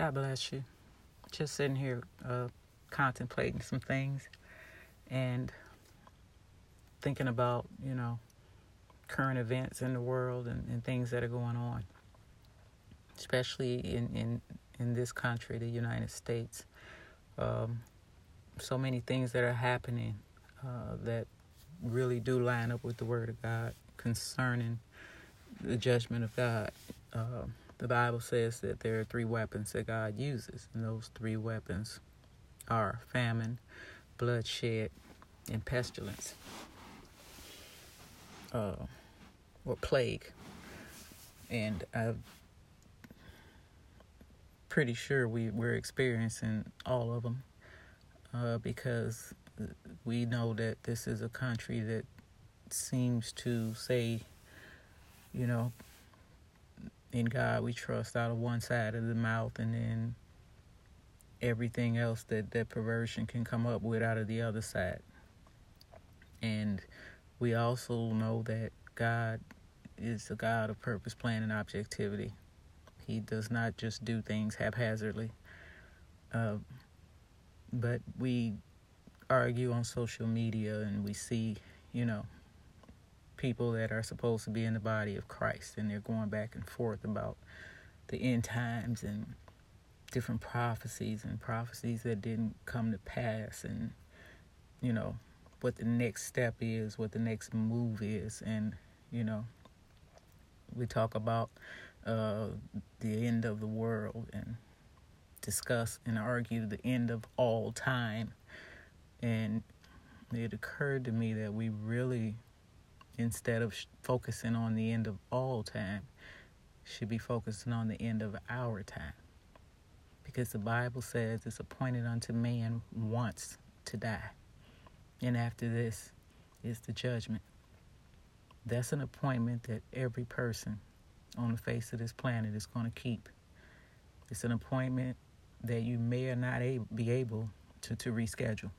God bless you. Just sitting here uh, contemplating some things and thinking about, you know, current events in the world and, and things that are going on, especially in, in, in this country, the United States. Um, so many things that are happening uh, that really do line up with the Word of God concerning the judgment of God. Uh, the Bible says that there are three weapons that God uses, and those three weapons are famine, bloodshed, and pestilence, uh, or plague. And I'm pretty sure we, we're experiencing all of them uh, because we know that this is a country that seems to say, you know, in God we trust out of one side of the mouth and then everything else that that perversion can come up with out of the other side. And we also know that God is a God of purpose, plan, and objectivity. He does not just do things haphazardly. Uh, but we argue on social media and we see, you know, people that are supposed to be in the body of Christ and they're going back and forth about the end times and different prophecies and prophecies that didn't come to pass and you know what the next step is, what the next move is. And you know we talk about uh, the end of the world and discuss and argue the end of all time. And it occurred to me that we really instead of sh- focusing on the end of all time, should be focusing on the end of our time. Because the Bible says it's appointed unto man once to die. And after this is the judgment. That's an appointment that every person on the face of this planet is going to keep. It's an appointment that you may or not be able to, to reschedule.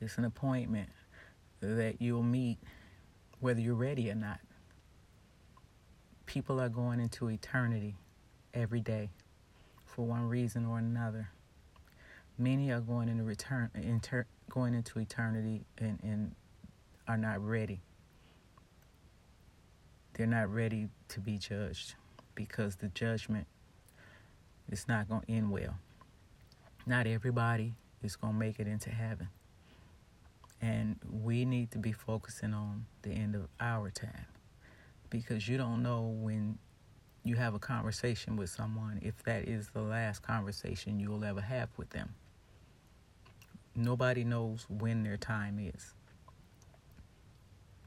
It's an appointment that you'll meet whether you're ready or not. People are going into eternity every day for one reason or another. Many are going into return inter, going into eternity and, and are not ready. They're not ready to be judged because the judgment is not going to end well. Not everybody is going to make it into heaven. And we need to be focusing on the end of our time because you don't know when you have a conversation with someone if that is the last conversation you will ever have with them. Nobody knows when their time is.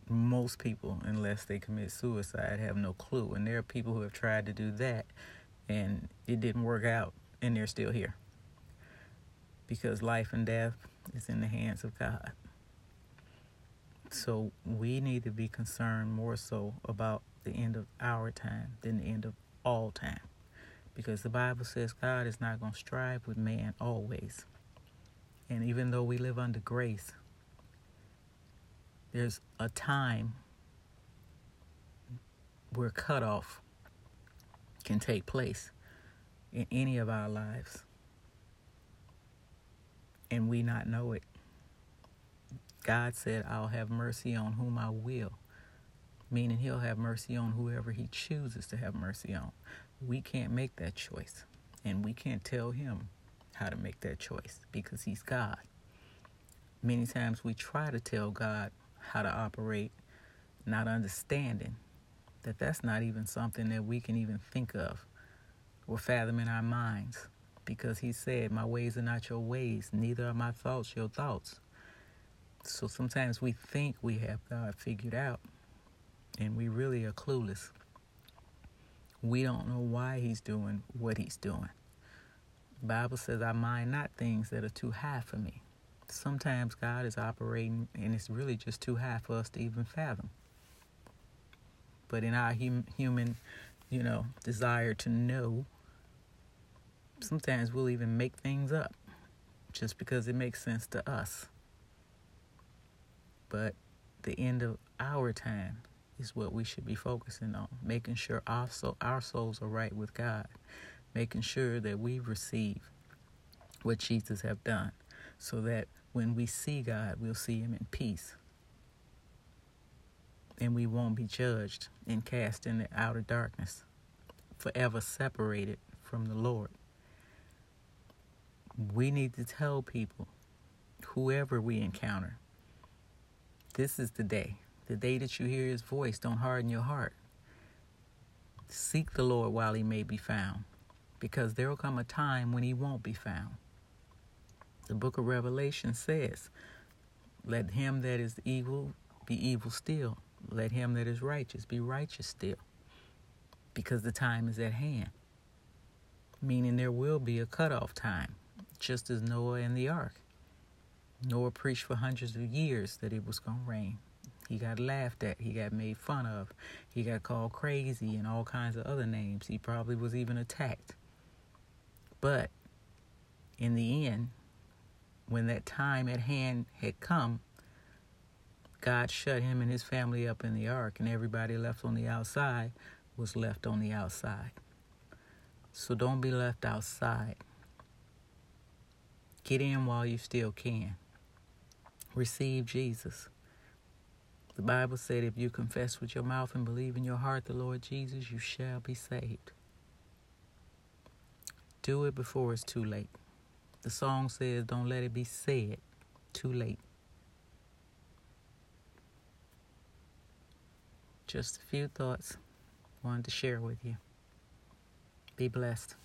Most people, unless they commit suicide, have no clue. And there are people who have tried to do that and it didn't work out and they're still here. Because life and death is in the hands of God. So we need to be concerned more so about the end of our time than the end of all time. Because the Bible says God is not going to strive with man always. And even though we live under grace, there's a time where cutoff can take place in any of our lives. And we not know it. God said, I'll have mercy on whom I will, meaning He'll have mercy on whoever He chooses to have mercy on. We can't make that choice, and we can't tell Him how to make that choice because He's God. Many times we try to tell God how to operate, not understanding that that's not even something that we can even think of or fathom in our minds because He said, My ways are not your ways, neither are my thoughts your thoughts. So sometimes we think we have God figured out, and we really are clueless. We don't know why He's doing what He's doing. The Bible says, I mind not things that are too high for me. Sometimes God is operating, and it's really just too high for us to even fathom. But in our hum- human, you know, desire to know, sometimes we'll even make things up just because it makes sense to us. But the end of our time is what we should be focusing on, making sure soul, our souls are right with God, making sure that we receive what Jesus have done so that when we see God, we'll see him in peace. And we won't be judged and cast in the outer darkness, forever separated from the Lord. We need to tell people, whoever we encounter, this is the day. The day that you hear his voice, don't harden your heart. Seek the Lord while he may be found, because there will come a time when he won't be found. The book of Revelation says, Let him that is evil be evil still. Let him that is righteous be righteous still. Because the time is at hand. Meaning there will be a cutoff time, just as Noah and the ark. Noah preached for hundreds of years that it was going to rain. He got laughed at. He got made fun of. He got called crazy and all kinds of other names. He probably was even attacked. But in the end, when that time at hand had come, God shut him and his family up in the ark, and everybody left on the outside was left on the outside. So don't be left outside. Get in while you still can. Receive Jesus. The Bible said, if you confess with your mouth and believe in your heart the Lord Jesus, you shall be saved. Do it before it's too late. The song says, Don't let it be said too late. Just a few thoughts I wanted to share with you. Be blessed.